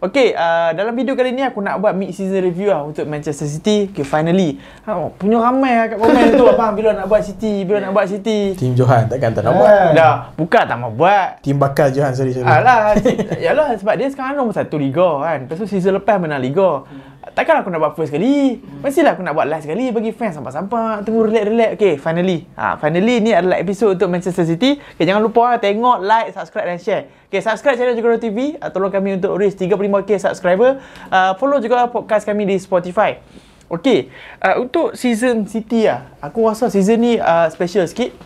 Okay, uh, dalam video kali ni aku nak buat mid-season review lah untuk Manchester City. Okay, finally. Ha, punya ramai lah kat komen tu. Abang, bila nak buat City? Bila nak buat City? Tim Johan takkan tak nak Ah. buat. Dah, bukan tak mau buat. Tim bakal Johan sorry sorry. Alah, yalah sebab dia sekarang nombor satu Liga kan. Lepas tu season lepas menang Liga. Takkan aku nak buat first kali. Mestilah aku nak buat last kali bagi fans sampai-sampai tunggu relax-relax. Okay, finally. Ha, finally ni adalah episod untuk Manchester City. Okay, jangan lupa lah, tengok, like, subscribe dan share. Okay, subscribe channel Jogoro TV. Uh, tolong kami untuk reach 35k subscriber. Uh, follow juga podcast kami di Spotify. Okay, uh, untuk season City lah. Aku rasa season ni uh, special sikit.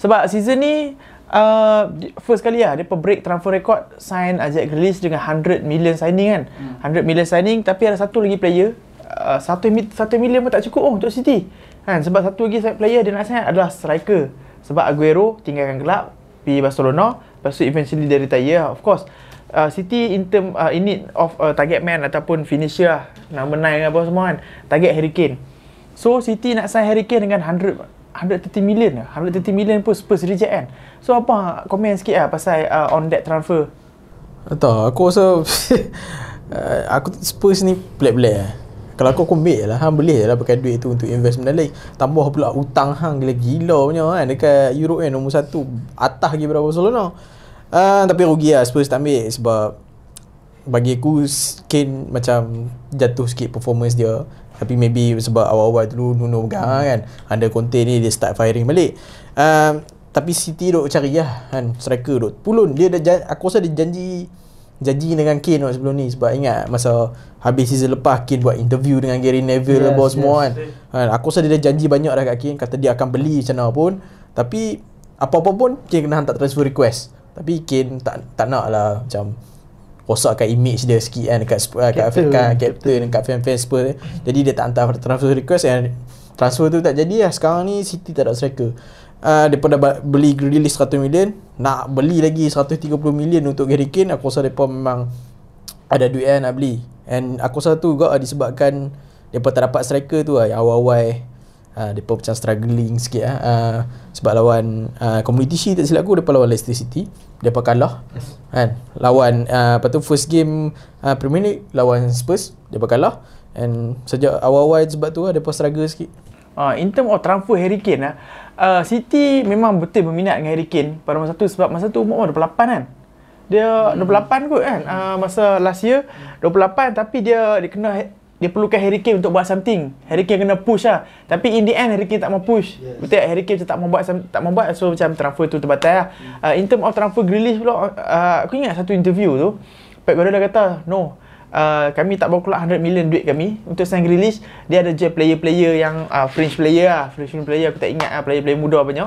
Sebab season ni uh, first kali lah dia break transfer record sign uh, Jack Grealish dengan 100 million signing kan. Hmm. 100 million signing tapi ada satu lagi player uh, 1 mi- 1 million pun tak cukup oh untuk City. Kan sebab satu lagi player dia nak sign adalah striker. Sebab Aguero tinggalkan kelab pergi Barcelona, lepas tu eventually dia retire lah. of course. Uh, City in term uh, in need of uh, target man ataupun finisher lah. Number 9 apa semua kan. Target Harry Kane. So City nak sign Harry Kane dengan 100 130 million lah. 130 million pun Spurs reject kan. So apa komen sikit lah pasal uh, on that transfer. Tak, aku rasa uh, aku Spurs ni pelik-pelik lah. Kalau aku aku ambil lah, hang boleh lah pakai duit tu untuk invest benda lain. Tambah pula hutang hang gila-gila punya kan dekat Europe kan nombor satu atas lagi berapa Barcelona. Uh, tapi rugi lah Spurs tak ambil sebab bagi aku Kane macam jatuh sikit performance dia. Tapi maybe sebab awal-awal dulu Nuno pegang kan under Conte ni dia start firing balik. Um, tapi City duk cari lah kan striker duk. Pulun dia dah aku rasa dia janji janji dengan Kane waktu sebelum ni. Sebab ingat masa habis season lepas Kane buat interview dengan Gary Neville yes, Yes, semua kan. kan aku rasa dia dah janji banyak dah kat Kane. Kata dia akan beli macam mana pun. Tapi apa-apa pun Kane kena hantar transfer request. Tapi Kane tak tak nak lah macam rosakkan image dia sikit kan dekat Spurs, kat Captain. Afrika, captain dekat fan-fan Spurs. Jadi dia tak hantar transfer request and transfer tu tak jadi lah. Sekarang ni City tak ada striker. Uh, daripada ba- beli Grealish 100 million nak beli lagi 130 million untuk Harry Kane aku rasa mereka memang ada duit kan nak beli and aku rasa tu juga disebabkan mereka tak dapat striker tu lah yang awal-awal uh, mereka macam struggling sikit uh, sebab lawan uh, Community Shield tak silap aku mereka lawan Leicester City mereka kalah yes. kan lawan uh, lepas tu first game uh, Premier League lawan Spurs mereka kalah and sejak awal-awal sebab tu lah mereka struggle sikit Uh, in term of transfer Harry Kane uh, City memang betul berminat dengan Harry Kane pada masa tu sebab masa tu umur 28 kan. Dia hmm. 28 kot kan uh, masa last year 28 tapi dia dia kena dia perlukan Harry Kane untuk buat something. Harry Kane kena push lah. Tapi in the end Harry Kane tak mau push. Yes. Betul tak? Harry Kane macam tak mau buat tak mau buat so macam transfer tu terbatal lah. Uh, in term of transfer Grealish pula uh, aku ingat satu interview tu Pep Guardiola kata no Uh, kami tak bawa keluar 100 million duit kami untuk sign Grealish dia ada je player-player yang uh, fringe player lah fringe player aku tak ingat lah player-player muda banyak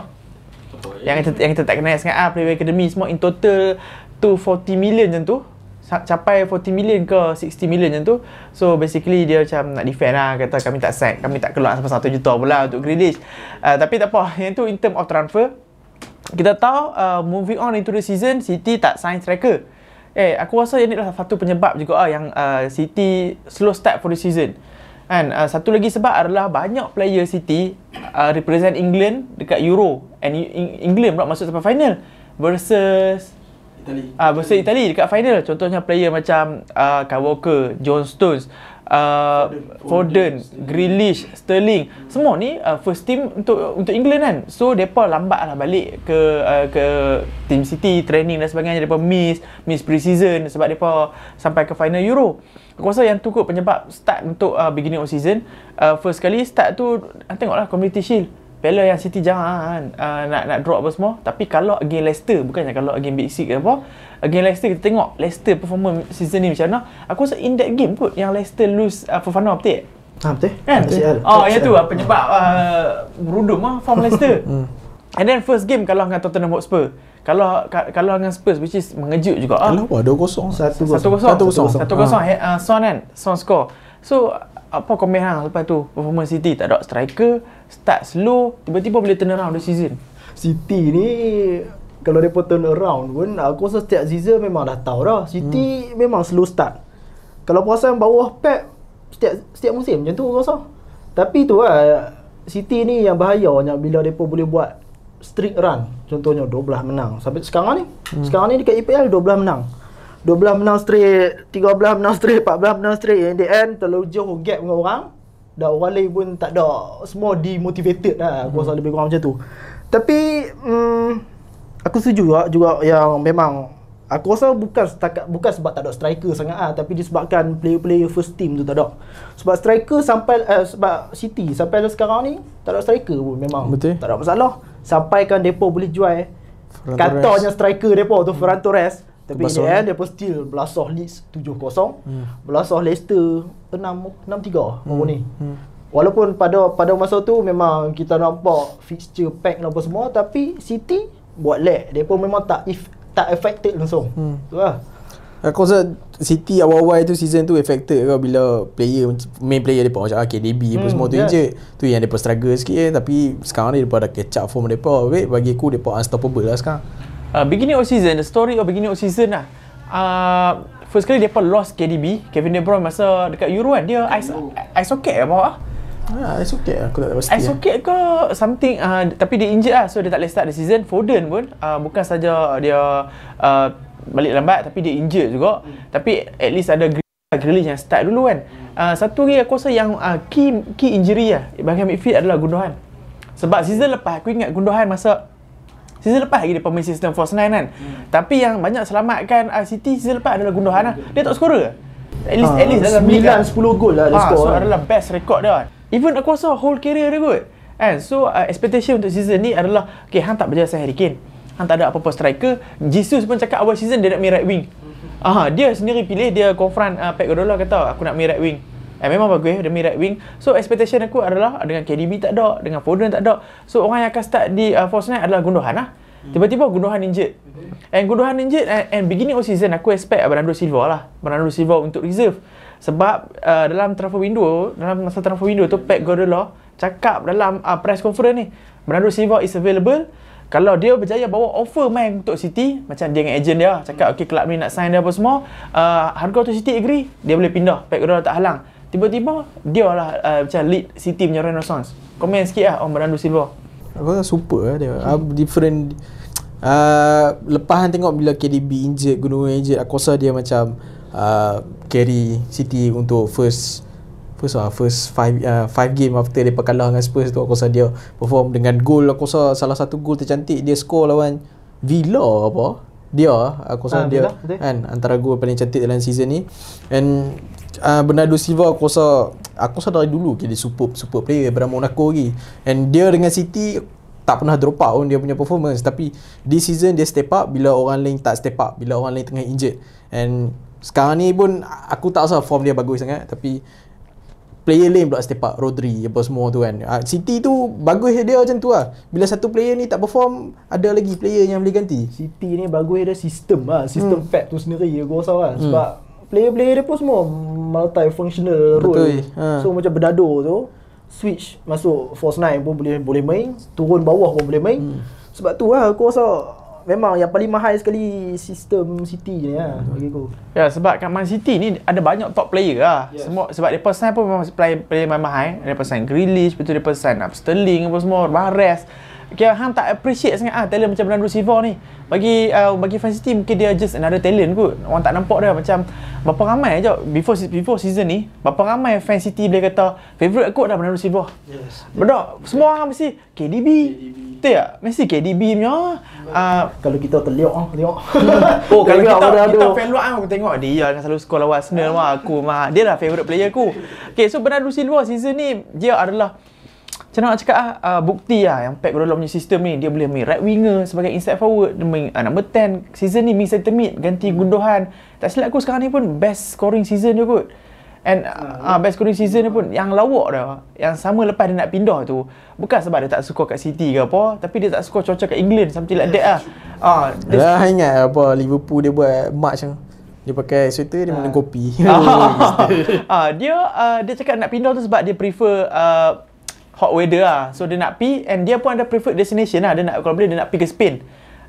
yang kita, yang kita tak kenal sangat ah player academy semua in total tu 40 million macam tu capai 40 million ke 60 million macam tu. So basically dia macam nak defend lah. Kata kami tak sign kami tak keluar sampai 1 juta pula untuk Grealish uh, tapi tak apa. Yang tu in term of transfer. Kita tahu uh, moving on into the season City tak sign striker. Eh aku rasa ini adalah satu penyebab juga ah yang uh, City slow start for the season. Kan? Uh, satu lagi sebab adalah banyak player City uh, represent England dekat Euro. And Eng- England pula masuk sampai final versus Italy Ah, versus Itali dekat final. Contohnya player macam uh, Kyle Walker, John Stones, uh, Foden, Grealish, Sterling. Semua ni uh, first team untuk untuk England kan. So depa lambat lah balik ke uh, ke team City training dan sebagainya. Depa miss miss pre-season sebab depa sampai ke final Euro. Aku rasa yang tu kot penyebab start untuk uh, beginning of season. Uh, first kali start tu ah, tengoklah Community Shield. Piala yang City jangan uh, nak nak drop apa semua tapi kalau against Leicester bukannya kalau against Big Six ke apa against Leicester kita tengok Leicester performance season ni macam mana aku rasa in that game kot yang Leicester lose uh, Fofana betul? Ha betul. kan? Oh yang tu lah penyebab uh, berudum lah form Leicester and then first game kalah dengan Tottenham Hotspur kalau ka, kalau dengan Spurs which is mengejut juga ah. Kalah apa 2-0 Satu Satu kosong. Satu kosong. Satu kosong. He- uh, Son kan? Son score. So, apa komen hang lepas tu? Performance City tak ada striker, start slow, tiba-tiba boleh turn around the season. City ni kalau dia turn around pun aku rasa setiap season memang dah tahu dah. City hmm. memang slow start. Kalau perasan bawah Pep setiap setiap musim macam tu aku rasa. Tapi tu lah City ni yang bahayanya bila depa boleh buat streak run. Contohnya 12 menang. Sampai sekarang ni. Hmm. Sekarang ni dekat EPL 12 menang. 12 menang straight, 13 menang straight, 14 menang straight. In the end terlalu jauh gap dengan orang. Dan orang lain pun tak ada semua demotivated lah. Aku rasa lebih kurang macam tu. Tapi mm, aku setuju juga, juga yang memang Aku rasa bukan setakat bukan sebab tak ada striker sangat ah tapi disebabkan player-player first team tu tak ada. Sebab striker sampai uh, sebab City sampai sekarang ni tak ada striker pun memang Betul. tak ada masalah. Sampaikan depo boleh jual Ferran katanya striker depo tu Ferran Torres tapi the Barcelona. end depo still belasah Leeds 7-0. Hmm. Belasah Leicester 6 6-3 hmm. ni. Hmm. Walaupun pada pada masa tu memang kita nampak fixture pack apa semua tapi City buat lag. Depo memang tak if, tak affected langsung. Hmm. Tu lah. Aku rasa City awal-awal tu season tu affected kau bila player main player depa macam ah, KDB apa Hmm, semua tu yeah. injured. Tu yang depa struggle sikit eh. tapi sekarang ni depa dah catch up form depa. Wait, bagi aku depa unstoppable lah sekarang. Uh, beginning of season, the story of beginning of season lah. Uh, first kali dia lost KDB, Kevin De Bruyne masa dekat Euro kan. Dia ice ice socket apa ah? Ha, it's okay aku tak pasti. Ice eh. socket ke something uh, tapi dia injured lah so dia tak boleh start the season. Foden pun uh, bukan saja dia uh, balik lambat tapi dia injured juga. Tapi at least ada Grealish yang start dulu kan. Uh, satu lagi aku rasa yang uh, key key injury lah bahagian midfield adalah Gundogan. Sebab season lepas aku ingat Gundogan masa Season lepas lagi dia pemain sistem Force 9 kan. Hmm. Tapi yang banyak selamatkan uh, City season lepas adalah Gundogan lah. Dia tak skora. At least, Ah, at least dalam league kan. 9 10 gol lah dia Ah, score. so adalah best record dia. Even aku rasa whole career dia kot. And so uh, expectation untuk season ni adalah okay, hang tak berjaya Harry Kane. Hang tak ada apa-apa striker. Jesus pun cakap awal season dia nak main right wing. Aha, dia sendiri pilih dia confront uh, Pep Guardiola kata aku nak main right wing. Eh, memang bagus dia main right wing. So expectation aku adalah dengan KDB tak ada, dengan Foden tak ada. So orang yang akan start di uh, Force 9 adalah Gundogan lah. Tiba-tiba Gundogan injured. And Gundogan injured and, and beginning of season aku expect Bernardo Silva lah. Bernardo Silva untuk reserve. Sebab uh, dalam transfer window, dalam masa transfer window tu Pep Guardiola cakap dalam uh, press conference ni, Bernardo Silva is available. Kalau dia berjaya bawa offer main untuk City, macam dia dengan agent dia, cakap okay club ni nak sign dia apa semua, uh, harga tu City agree, dia boleh pindah. Pep Guardiola tak halang. Tiba-tiba dia lah uh, macam lead City punya renaissance. Komen sikit lah on Bernardo Silva. Aku rasa super lah dia. Uh, different uh, lepas hang tengok bila KDB injured, Gundogan injured, aku rasa dia macam uh, carry City untuk first first ah first five uh, five game after dia kalah dengan Spurs tu aku rasa dia perform dengan gol aku rasa salah satu gol tercantik dia score lawan Villa apa dia aku rasa Ah, dia betul. kan antara gol paling cantik dalam season ni. And uh, Bernardo Silva aku rasa aku rasa dari dulu dia superb super player daripada Monaco lagi. And dia dengan City tak pernah drop out pun dia punya performance. Tapi di season dia step up bila orang lain tak step up bila orang lain tengah injured. And sekarang ni pun aku tak rasa form dia bagus sangat. Tapi player lain pula step up Rodri apa semua tu kan uh, City tu bagus dia macam tu lah bila satu player ni tak perform ada lagi player yang boleh ganti City ni bagus dia sistem lah. Sistem hmm. Pep tu sendiri aku rasa kan. Sebab player-player dia pun semua multi-functional Betul. role. Ha. So macam Bernardo tu switch masuk Force 9 pun boleh boleh main, turun bawah pun boleh main. Hmm. Sebab tu lah aku rasa memang yang paling mahal sekali sistem City ni lah bagi aku. Ya sebab kat Man City ni ada banyak top player lah. Yes. Semua sebab depa sign pun memang player player mahal. Depa sign Grealish, betul depa sign up Sterling apa semua, Mahrez. Kira hang tak appreciate sangat ah talent macam Bernardo Silva ni. Bagi uh, bagi fan City mungkin dia just another talent kot. Orang tak nampak dia macam berapa ramai je before before season ni, berapa ramai fan City boleh kata favorite aku dah Bernardo Silva. Yes. Bedak, semua orang mesti KDB. Betul tak? Mesti KDB punya. Uh, Kalau kita terliok ah, tengok. Oh kalau kita Bernardo. kita fan luar aku tengok dia yang selalu skor lawan Arsenal mah aku mah dia lah favourite player aku. Okay so Bernardo Silva season ni dia adalah macam mana nak cakap ah uh, bukti lah yang Pep Guardiola punya sistem ni dia boleh main right winger sebagai inside forward dia main uh, number 10 season ni main center mid ganti Gundogan. Tak silap aku sekarang ni pun best scoring season dia kot. And uh, uh, best scoring season dia pun yang lawak dah yang sama lepas dia nak pindah tu bukan sebab dia tak suka kat City ke apa tapi dia tak suka cuaca kat England something like that lah ah dia Dah ingat apa Liverpool dia buat match tu. Dia pakai sweater dia minum kopi. ah, dia uh, dia cakap nak pindah tu sebab dia prefer uh, hot weather lah. So dia nak pi and dia pun ada preferred destination lah. Dia nak kalau boleh dia nak pi ke Spain.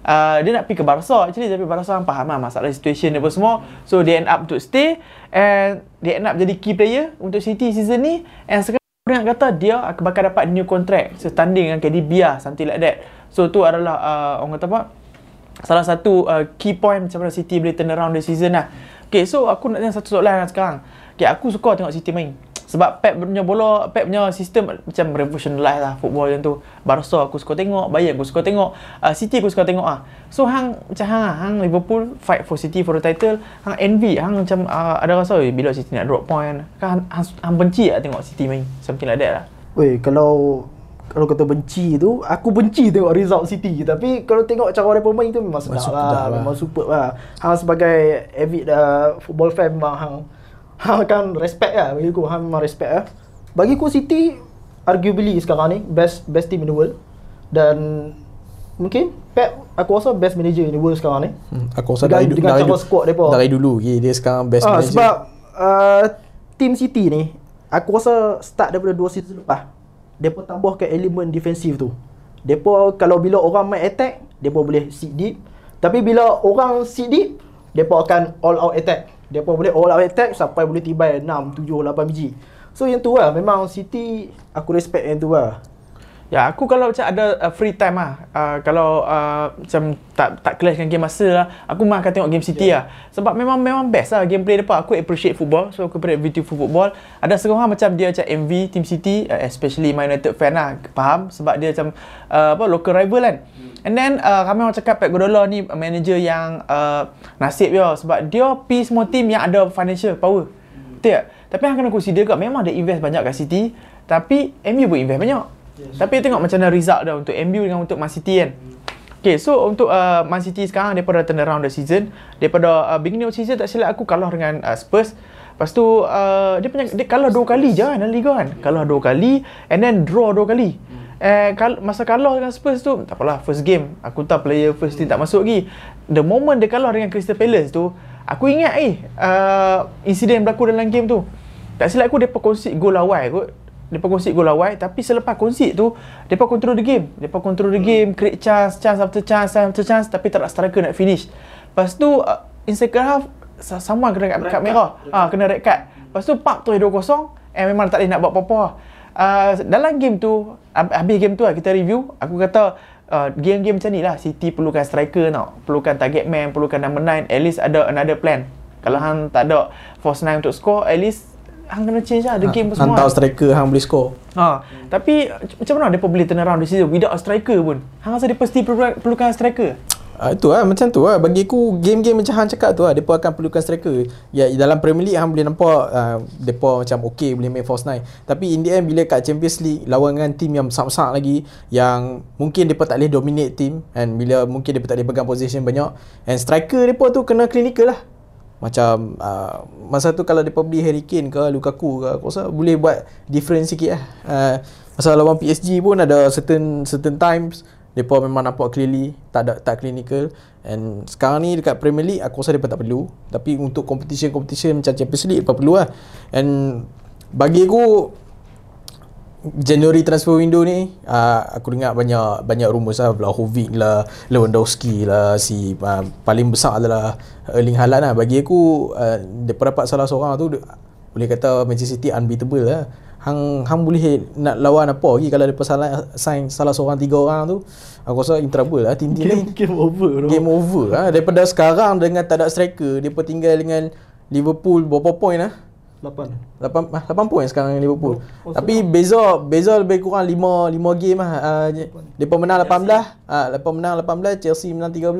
Uh, dia nak pi ke Barca actually tapi Barca orang faham lah masalah situation dia apa semua. So dia end up untuk stay and dia end up jadi key player untuk City season ni and sekarang orang kata dia akan bakal dapat new contract setanding dengan KDB lah something like that. So tu adalah uh, orang kata apa? salah satu uh, key point macam mana City boleh turn around the season lah. Okay, so aku nak tanya satu soalan lah sekarang. Okay, aku suka tengok City main. Sebab Pep punya bola, Pep punya sistem macam revolutionise lah football macam tu. Barca aku suka tengok, Bayern aku suka tengok, uh, City aku suka tengok ah. So hang macam hang, ah, hang Liverpool fight for City for the title, hang envy, hang macam uh, ada rasa bila City nak drop point. Kan hang, hang, hang benci lah tengok City main. Something like that lah. Weh, kalau kalau kata benci tu, aku benci tengok result City. Tapi kalau tengok cara mereka main tu memang sedap lah. lah. Memang super lah. Hang sebagai avid uh, football fan memang hang, hang akan respect lah. Bagi aku, hang memang respect lah. Bagi aku City, arguably sekarang ni, best best team in the world. Dan mungkin Pep, aku rasa best manager in the world sekarang ni. Hmm, aku rasa Dengan- dari, dengan dari, cara du- squad mereka. dari dulu okay, dia sekarang best Ah, manager. sebab uh, team City ni aku rasa start daripada dua season lepas. Depa tambahkan elemen defensif tu. Depa kalau bila orang main attack, depa boleh sit deep. Tapi bila orang sit deep, depa akan all out attack. Depa boleh all out attack sampai boleh tibai 6, 7, 8 biji. So yang tu lah memang City aku respect yang tu lah. Ya, aku kalau macam ada uh, free time lah. Uh, kalau uh, macam tak tak clash dengan game masa lah, aku memang akan tengok game City yeah. lah. Sebab memang memang best lah gameplay depa. Aku appreciate football. So aku appreciate beautiful football. Ada setengah orang macam dia macam MV team City, uh, especially Man United fan lah. Faham? Sebab dia macam uh, apa local rival kan. And then uh, kami orang cakap Pep Guardiola ni manager yang uh, nasib dia sebab dia pi semua team yang ada financial power. Betul tak? Tapi yang kena consider kat memang dia invest banyak kat City, tapi MU pun invest banyak. Yes. Tapi tengok macam mana result dia untuk MU dengan untuk Man City kan. Okay, so untuk uh, Man City sekarang daripada turn around the season, daripada uh, beginning of season tak silap aku kalah dengan uh, Spurs. Lepas tu uh, dia punya dia kalah dua kali je kan dalam liga kan. Kalah dua kali and then draw dua kali. Eh kal- masa kalah dengan Spurs tu tak apalah first game aku tahu player first team tak masuk lagi. The moment dia kalah dengan Crystal Palace tu, aku ingat eh uh, insiden berlaku dalam game tu. Tak silap aku depa concede gol awal kot. Depa concede gol awal tapi selepas concede tu depa control the game. Depa control the game, create chance, chance after chance, chance after chance tapi tak ada striker nak finish. Lepas tu uh, in second half sa- someone kena red card merah. Ah kena red card. Lepas tu park tu 2-0 eh memang tak boleh nak buat apa-apa. Uh, dalam game tu hab- habis game tu lah kita review aku kata uh, game-game macam ni lah City perlukan striker tau perlukan target man perlukan number 9 at least ada another plan kalau hang tak ada force 9 untuk score at least hang kena change lah the game pun semua Hantar striker hang boleh score. Ha, tapi macam mana dia boleh turn around the season without a striker pun? Hang rasa pasti perlu, perlukan striker? Ah, itu lah macam tu lah. Bagi aku game-game macam hang cakap tu lah depa akan perlukan striker. Ya dalam Premier League hang boleh nampak uh, depa macam okey boleh main false nine. Tapi in the end bila kat Champions League lawan dengan team yang besar-besar lagi yang mungkin depa tak boleh dominate team and bila mungkin depa tak boleh pegang position banyak and striker depa tu kena clinical lah. Macam uh, masa tu kalau depa beli Harry Kane ke Lukaku ke aku rasa boleh buat difference sikit lah. Uh, masa lawan PSG pun ada certain certain times Depa memang nampak clearly tak ada tak clinical. And sekarang ni dekat Premier League aku rasa depa tak perlu. Tapi untuk competition-competition macam Champions League depa perlu lah. And bagi aku January transfer window ni uh, aku dengar banyak banyak rumours lah. Vlahovic lah Lewandowski lah si uh, paling besar adalah Erling Haaland lah. Bagi aku uh, depa dapat salah seorang tu boleh kata Manchester City unbeatable lah hang hang boleh nak lawan apa lagi kalau depa salah sign salah seorang tiga orang tu aku rasa in trouble lah tim-tim Game, game over tu. game over lah daripada sekarang dengan tak ada striker depa tinggal dengan Liverpool berapa point lah 8. 8 ah, 8 point sekarang dengan Liverpool. Oh, Tapi beza beza lebih kurang 5 5 game lah. Uh, depa menang 18, ah depa menang 18, Chelsea menang 13,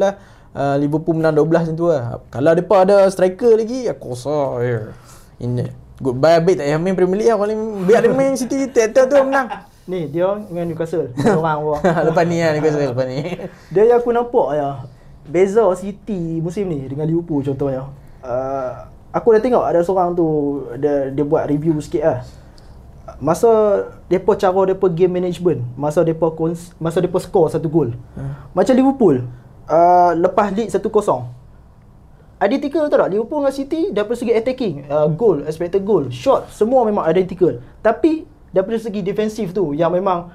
uh, Liverpool menang 12 macam tu lah. Kalau depa ada striker lagi aku rasa yeah. ini goodbye baik tak payah main Premier League lah paling biar dia main City tiap tu menang. Ni dia dengan Newcastle. Orang bawah. lepas ni lah Newcastle lepas ni. Dia yang aku nampak ya. Beza City musim ni dengan Liverpool contohnya. Uh, aku dah tengok ada seorang tu dia dia buat review sikit lah. Masa depa cara depa game management, masa depa masa depa score satu gol. Macam Liverpool uh, lepas lead 1-0. Identical tahu tak? Liverpool dengan City daripada segi attacking, uh, goal, expected goal, shot, semua memang identical. Tapi daripada segi defensif tu yang memang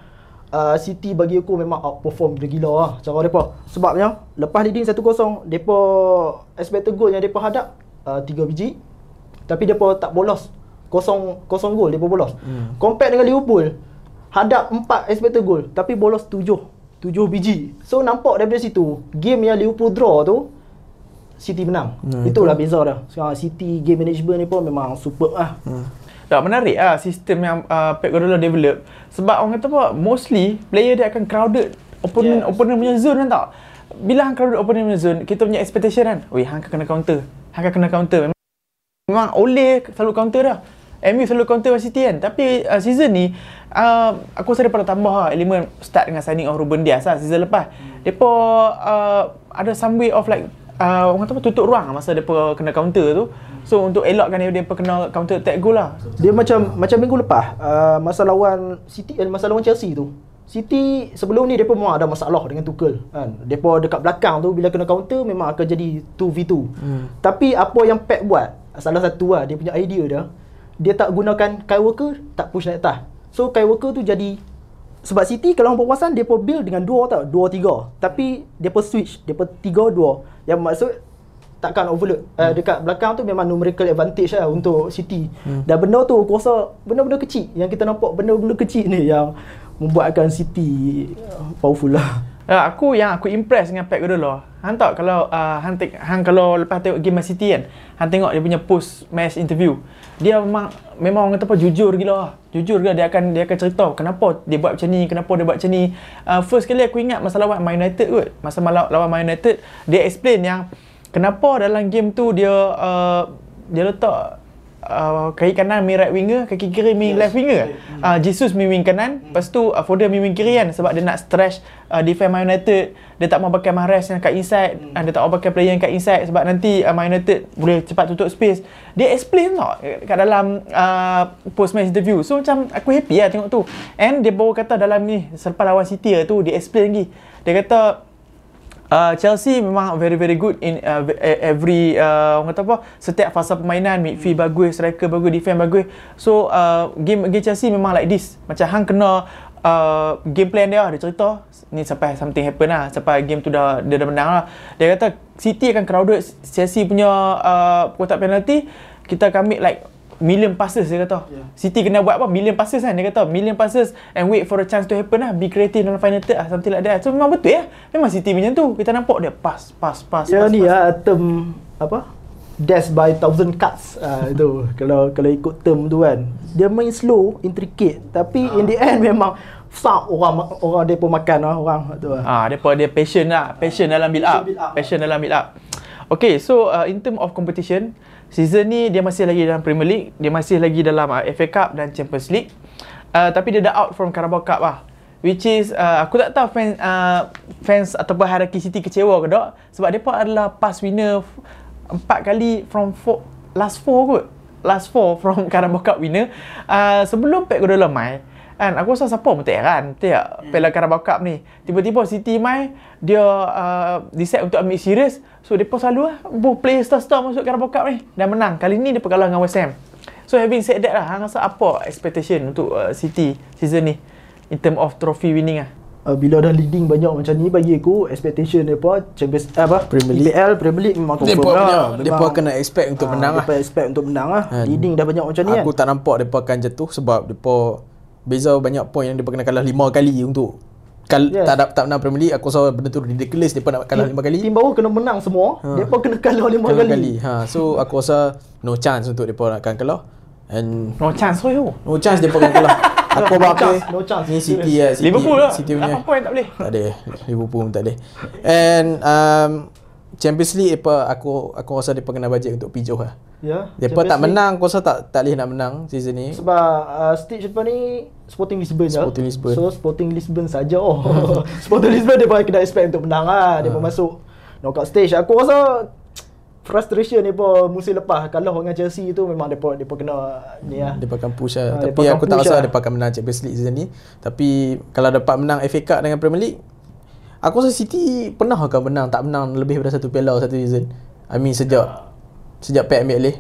uh, City bagi aku memang outperform gila lah cara depa. Sebabnya lepas leading 1-0, depa expected goal yang depa hadap uh, 3 biji. Tapi depa tak bolos. Kosong kosong gol depa bolos. Hmm. Compare dengan Liverpool, hadap 4 expected goal tapi bolos 7. 7 7 biji. So nampak daripada situ, game yang Liverpool draw tu City menang. Hmm, Itulah beza dia. Sekarang City game management ni pun memang superb lah. Hmm. Tak menarik ah sistem yang uh, Pep Guardiola develop sebab orang kata apa mostly player dia akan crowded opponent Yes. opponent punya zone kan tak bila hang crowded opponent punya zone kita punya expectation kan weh hang akan kena counter hang akan kena counter memang, memang oleh selalu counter dah MU selalu counter Man City kan tapi uh, season ni uh, aku rasa daripada tambah lah elemen start dengan signing of Ruben Dias lah season lepas hmm. depa uh, ada some way of like uh, orang kata apa tutup ruang masa depa kena counter tu so untuk elakkan dia depa kena counter attack goal lah Dia macam macam minggu lepas uh, masa lawan City eh, masa lawan Chelsea tu. City sebelum ni depa memang ada masalah dengan Tuchel kan. Depa dekat belakang tu bila kena counter memang akan jadi 2v2. Hmm. Tapi apa yang Pep buat salah satu lah dia punya idea dia dia tak gunakan Kyle Walker tak push naik atas. So Kyle Walker tu jadi sebab City kalau orang berpuasan depa build dengan dua tau, dua tiga. Tapi depa switch, depa tiga dua. Yang maksud takkan overload. Uh, dekat belakang tu memang numerical advantage lah untuk City. Hmm. Dan benda tu aku rasa benda-benda kecil yang kita nampak benda-benda kecil ni yang membuatkan City powerful lah. Uh, aku yang aku impress dengan Pep Guardiola. Hang tahu kalau uh, hang, te- hang kalau lepas tengok game Man City kan, hang tengok dia punya post match interview. Dia memang memang orang kata apa jujur gila lah. Jujur gila dia akan dia akan cerita kenapa dia buat macam ni, kenapa dia buat macam ni. Uh, first kali aku ingat masa lawan Man United kot. Masa lawan lawan Man United, dia explain yang kenapa dalam game tu dia uh, dia letak uh, kaki kanan main right winger, kaki kiri main yes. left winger. Uh, Jesus main wing kanan, hmm. lepas tu uh, Foden main wing kiri kan sebab dia nak stretch uh, defend Man United. Dia tak mau pakai Mahrez yang kat inside, hmm. uh, dia tak mau pakai player yang kat inside sebab nanti uh, Man United boleh cepat tutup space. Dia explain tau kat dalam uh, post match interview. So macam aku happy lah tengok tu. And dia baru kata dalam ni selepas lawan City tu dia explain lagi. Dia kata Uh, Chelsea memang very very good in uh, every uh, orang kata apa? Setiap fasa permainan midfield bagus striker bagus defense bagus. So uh, game against Chelsea memang like this. Macam hang kena uh, game plan dia dia cerita ni sampai something happen lah. Sampai game tu dah dia dah menang lah. Dia kata City akan crowded. Chelsea punya uh, kotak penalty kita akan make like million passes dia kata. Yeah. City kena buat apa? Million passes kan dia kata. Million passes and wait for a chance to happen lah. Be creative dalam final third lah. Something like that. So memang betul ya. Memang City macam tu. Kita nampak dia pass, pass, pass. Ya pass, ni pass. lah term apa? Death by thousand cuts uh, itu kalau kalau ikut term tu kan dia main slow intricate tapi in the end memang sap orang orang pun makan lah orang tu lah. Ah, dia dia passion lah. Passion dalam build up. build up. Passion dalam build up. Okay, so uh, in term of competition, season ni dia masih lagi dalam Premier League, dia masih lagi dalam uh, FA Cup dan Champions League. Uh, tapi dia dah out from Carabao Cup lah. Which is uh, aku tak tahu fans uh, fans ataupun hierarchy City kecewa ke tak sebab depa adalah past winner empat kali from four, last four kot. Last four from Carabao Cup winner. Uh, sebelum Pep Guardiola main, kan aku rasa siapa pun tak heran betul tak hmm. Piala Carabao Cup ni tiba-tiba City main dia uh, decide untuk ambil serius so depa selalu lah both player star-star masuk Carabao Cup ni dan menang kali ni dia kalah dengan West Ham so having said that lah hang rasa apa expectation untuk uh, City season ni in term of trophy winning lah Uh, bila dah leading banyak macam ni bagi aku expectation dia apa Champions eh, apa Premier League. EPL Premier League memang Depa confirm punya, lah. depa kena expect untuk Ah, menang lah. Depa expect untuk menang lah. Kan. Leading dah banyak macam ni Aku kan. tak nampak depa akan jatuh sebab depa beza banyak point yang depa kena kalah 5 kali untuk kal Yes. tak tak menang Premier League aku rasa benda tu ridiculous depa nak kalah 5 kali. Tim bawah kena menang semua. Ha. Depa kena kalah lima Lima kali. kali. Ha so aku rasa no chance untuk depa nak akan kalah. And no chance oh no chance depa akan kalah. Aku No apa no chance. Ni City ya, City. Liverpool lah City punya. 8 point tak boleh Tak ada Liverpool pun tak ada And um, Champions League depa aku aku rasa depa kena bajet untuk pijuh lah. Ya. Depa tak menang aku rasa tak tak boleh nak menang season ni. Sebab uh, stage depan ni Sporting Lisbon je. Sporting Lisbon. So Sporting Lisbon saja. Oh. Sporting Lisbon dia kena expect untuk menang lah. Ha. masuk knockout stage. Aku rasa frustration pun musim lepas kalau dengan Chelsea tu memang depa depa kena ni lah. Depa akan push lah. Ha, Tapi depa aku tak rasa lah. depa akan menang Champions League season ni. Tapi kalau dapat menang FA Cup dengan Premier League, aku rasa City pernah akan menang tak menang lebih daripada satu piala satu season. I mean sejak sejak Pep ambil alih.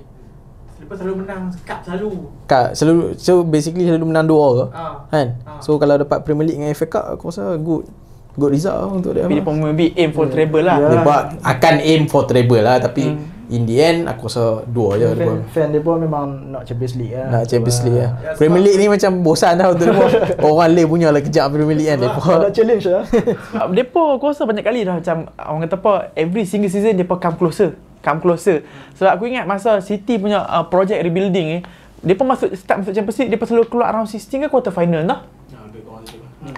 Lepas selalu menang cup selalu Kak, selalu so basically selalu menang dua ke? Ah. Kan? Ah. So kalau dapat Premier League dengan FA Cup aku rasa good good result lah untuk dia. tapi dia pun maybe aim for treble lah Ya. Dia akan aim for treble lah tapi Hmm. In the end aku rasa dua je fan, dia fan dia pun memang nak Champions League lah. nak Champions League lah. Ya, Premier League ni macam bosan dah untuk depa. Orang lain punya lah kejap Premier League kan Nak depa. challenge lah. Uh, Depa aku rasa banyak kali dah macam orang kata apa every single season depa come closer, come closer. Sebab aku ingat masa City punya uh, project rebuilding ni, depa masuk start masuk Champions League depa selalu keluar round 16 ke quarter final dah.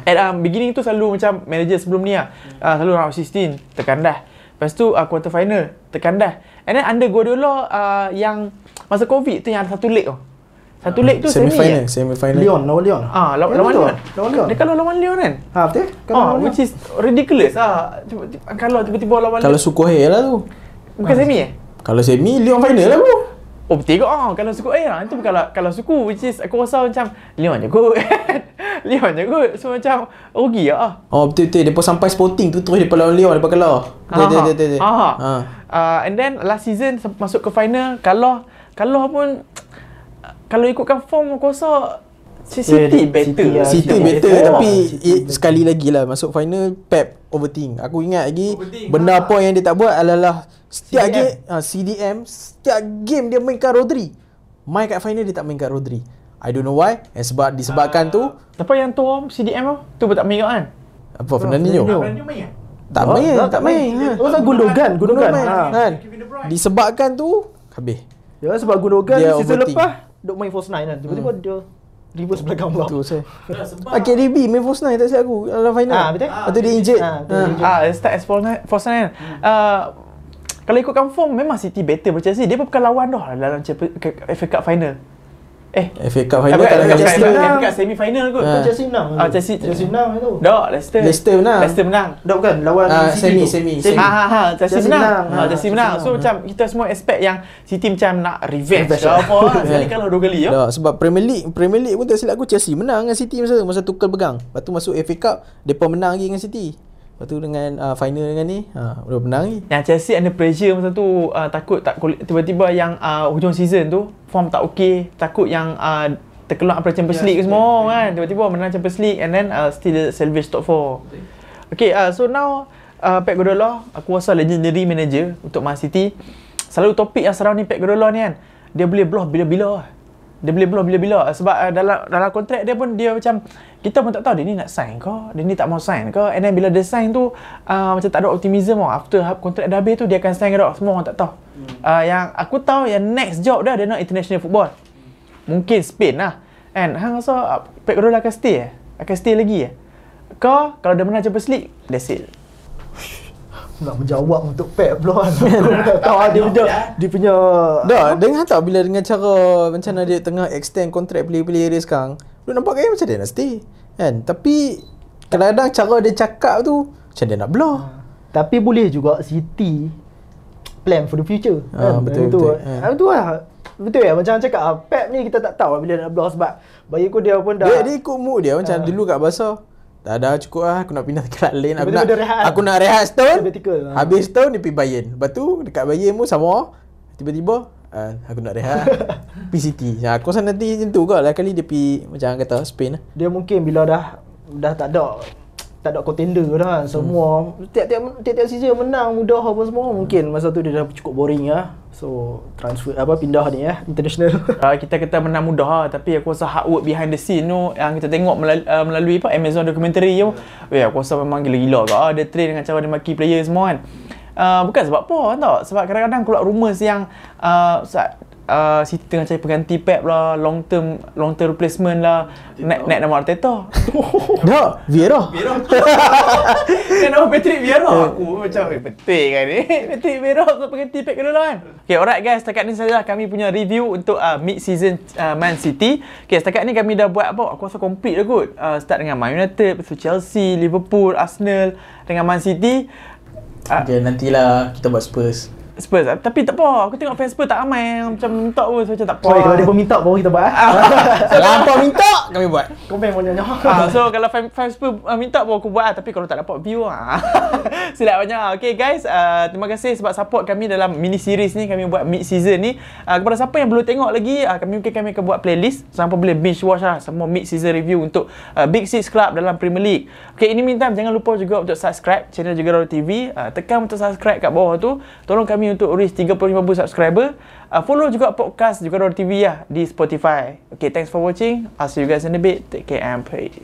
At um, beginning tu selalu macam manager sebelum ni lah uh, Selalu round 16 Tekan dah Lepas tu uh, quarter final Tekan dah And then under Guardiola uh, Yang Masa covid tu yang ada satu leg tu Satu leg tu semi final, eh? semi final. Leon, lawan Leon. Ah, law- Ya, lawan. Leon. Lawan Leon. Dia kalau lawan Leon kan? Ha, betul? Ah, lawan Leon. which is ridiculous ah. Kalau tiba-tiba lawan Kalau Leon. suku air lah tu. Bukan semi eh? Kalau semi Leon final lah bro. Oh betul ke? Ah, kalau suku eh lah. Itu kalau kalau suku which is aku rasa macam Leon je kot. Leon je kot. So macam rugi lah. ah. Oh betul betul depa sampai Sporting tu terus depa lawan Leon depa kalah. Betul betul betul. betul. Aha. Ha. Uh, and then last season se- masuk ke final kalau kalau pun kalau ikutkan form aku rasa City dia- better. City lah. City City better better. tapi eh, sekali lagi lah masuk final Pep overthink. Aku ingat lagi Overthink, benda ha. apa yang dia tak buat adalah setiap CDM. game uh, CDM setiap game dia mainkan Rodri. Main kat final dia tak mainkan Rodri. I don't know why. And sebab disebabkan tu Tapi yang tu CDM tu tu pun tak main kan? apa Fernandinho Fernandinho. main tak Oh, main, tak tak main. main. Ha. Oh, pasal Gundogan, Gundogan. Ha. kan. Disebabkan tu habis. Ya sebab Gundogan Dia season lepas duk main false nine kan. Tiba-tiba dia reverse belakang pula. Tu saya. Ah, KDB main first night tak silap aku dalam final. Ah, betul. Lepas tu dia injured. Ah, betul, Ah. Ah, start as false nine. Uh, kalau ikutkan form memang City better daripada Chelsea. Dia pun bukan lawan dah dalam FA Cup final. Eh, FA Cup final tak ada bukan, Leicester. FA menang. Cup semi final kot. Ah. Kan Chelsea menang. Ah, Chelsea- Chelsea menang itu. Dah, Leicester. Leicester menang. Leicester menang. Dah bukan lawan Ah, City semi, tu. semi, Semi. Ha ha ha, Chelsea, Chelsea menang. Ha, Chelsea menang. So macam kita semua expect yang City macam nak revenge lah. apa. Sekali kalau dua kali ya. Sebab Premier League Premier League pun tak silap aku Chelsea menang dengan City masa tu, masa Tuchel pegang. Lepas tu masuk FA Cup depa menang lagi dengan City. Lepas tu dengan uh, final dengan ni, ha, udah menang lagi. Yang Chelsea under pressure masa tu uh, takut tak tiba-tiba yang uh, hujung season tu form tak okey, takut yang uh, terkeluar daripada Champions League ke semua kan. Tiba-tiba menang Champions League and then uh, still salvage top 4. Okay, uh, so now uh, Pep Guardiola aku rasa legendary manager untuk Man City. Selalu topik yang surrounding Pep Guardiola ni kan, dia boleh blow bila-bila. Dia boleh blow bila-bila sebab uh, dalam dalam kontrak dia pun dia macam kita pun tak tahu dia ni nak sign ke, dia ni tak mau sign ke. And then bila dia sign tu uh, macam tak ada optimism tau. After ha- kontrak dah habis tu dia akan sign ke tak semua orang tak tahu. Uh, yang aku tahu yang next job dia dia nak international football. Mungkin Spain lah. Kan? Hang rasa uh, Pep Guardiola akan stay eh? Akan stay lagi eh? Ke kalau dia menang Champions League, that's it. Nak menjawab untuk Pep pula kan. Aku tak tahu dia punya dia punya Dah, dengar tak bila dengan cara macam mana dia tengah extend kontrak player-player dia sekarang. Lu nampak kan macam dia nak stay. Kan? Tapi kadang-kadang cara dia cakap tu macam dia nak blow. Tapi boleh juga City plan for the future. Ah, kan? betul, Itu, betul. ah, Ah. Itu lah. Betul ya macam cakap ah, Pep ni kita tak tahu bila nak blow sebab bagi aku dia pun dah Dia, dia ikut mood dia macam Ah. dulu kat Barca. Tak ada cukup lah aku nak pindah ke lain. Aku nak rehat. aku nak rehat setahun. Sabbatical. Ah. Habis setahun dia pergi Bayern. Lepas tu dekat Bayern pun sama. Tiba-tiba ah, aku nak rehat. PCT. Ya, aku rasa nanti macam tu kot lah kali dia pergi macam kata Spain lah. dia mungkin bila dah dah tak ada tak ada contender dah kan semua Hmm. tiap-tiap tiap-tiap season menang mudah apa semua mungkin masa tu dia dah cukup boring lah. So transfer apa pindah ni ya international. Uh, kita kata menang mudah lah, tapi aku rasa hard work behind the scene tu yang kita tengok melalui, uh, melalui apa Amazon documentary tu. Weh aku rasa memang gila-gila ke ah, dia train dengan cara dia maki player semua kan. Uh, bukan sebab apa tau. Sebab kadang-kadang keluar rumours yang uh, uh, City tengah cari pengganti Pep lah Long term long term replacement lah Naik, naik nama Arteta. Dah, Vieira. Kan nama Patrick Vieira. Aku macam eh, Betul kan ni Patrick Vieira Untuk pengganti Pep Guardiola kan? Okay alright guys Setakat ni saja kami punya review Untuk uh, mid-season uh, Man City. Okay setakat ni kami dah buat apa? Aku rasa complete dah kot. Uh, Start dengan Man United Lepas tu Chelsea Liverpool Arsenal Dengan Man City. Uh, Okay, nantilah kita buat Spurs. Spurs uh, Tapi tak apa Aku tengok fans Spurs tak ramai yang Macam minta pun so, Macam tak apa Sorry kalau dia pun minta baru kita buat ah. Lampau minta. kami buat. Komen mau nyonya. Ah, so kalau fan, fans pun uh, minta pun aku buat lah. Tapi kalau tak dapat view ah. Silap banyak. Okay guys, uh, terima kasih sebab support kami dalam mini series ni kami buat mid season ni. Uh, kepada siapa yang belum tengok lagi, uh, kami mungkin kami akan buat playlist sampai boleh binge watch lah semua mid season review untuk uh, Big Six Club dalam Premier League. Okay, ini meantime jangan lupa juga untuk subscribe channel Juga TV. Uh, tekan untuk subscribe kat bawah tu. Tolong kami untuk reach 35,000 subscriber. Uh, follow juga podcast Juga TV lah di Spotify. Okay, thanks for watching. I'll see you guys in a bit. Take care and peace.